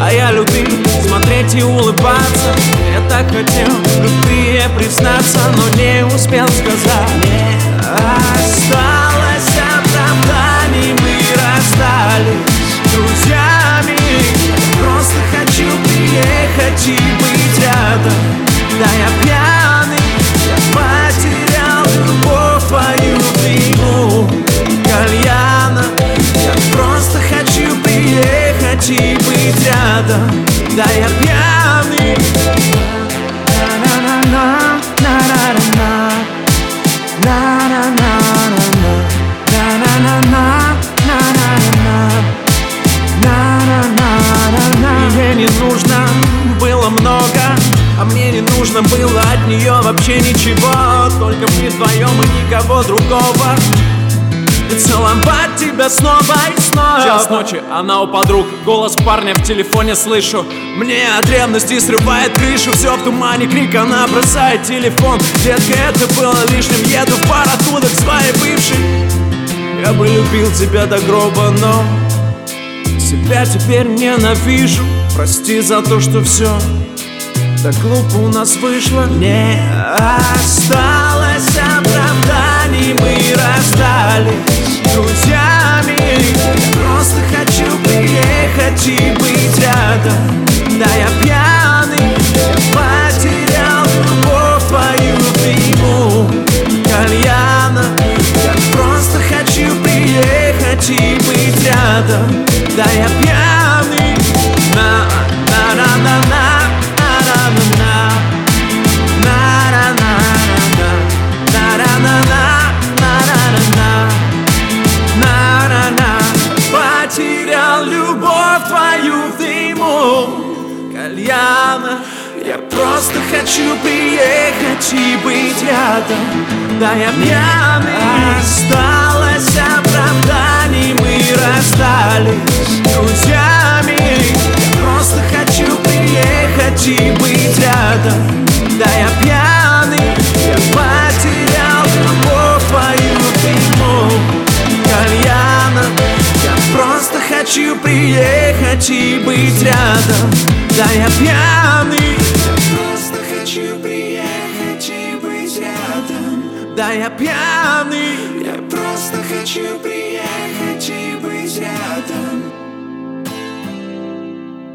А я любил смотреть и улыбаться. Я так хотел в любви признаться Но не успел сказать рядом Да я пьяный. Ей не нужно было много а мне не нужно было от нее вообще ничего. Только мы вдвоем и никого другого и целовать тебя снова и снова. Час ночи, она у подруг. Голос парня в телефоне слышу. Мне от ревности срывает крышу. Все в тумане, крик, она бросает телефон. Детка, это было лишним. Еду в пар оттуда к своей бывшей. Я бы любил тебя до гроба, но Себя теперь ненавижу. Прости за то, что все так глупо у нас вышло. Не осталось рядом Да я пьяный на на на на на Потерял любовь твою в дыму кальяна Я просто хочу приехать и быть рядом Да я пьяный Осталось оправданий рядом Да я пьяный Я потерял любовь твою дыму кальяна. Я просто хочу приехать и быть рядом Да я пьяный. Я просто хочу приехать и быть рядом Да я пьяный. Я просто хочу приехать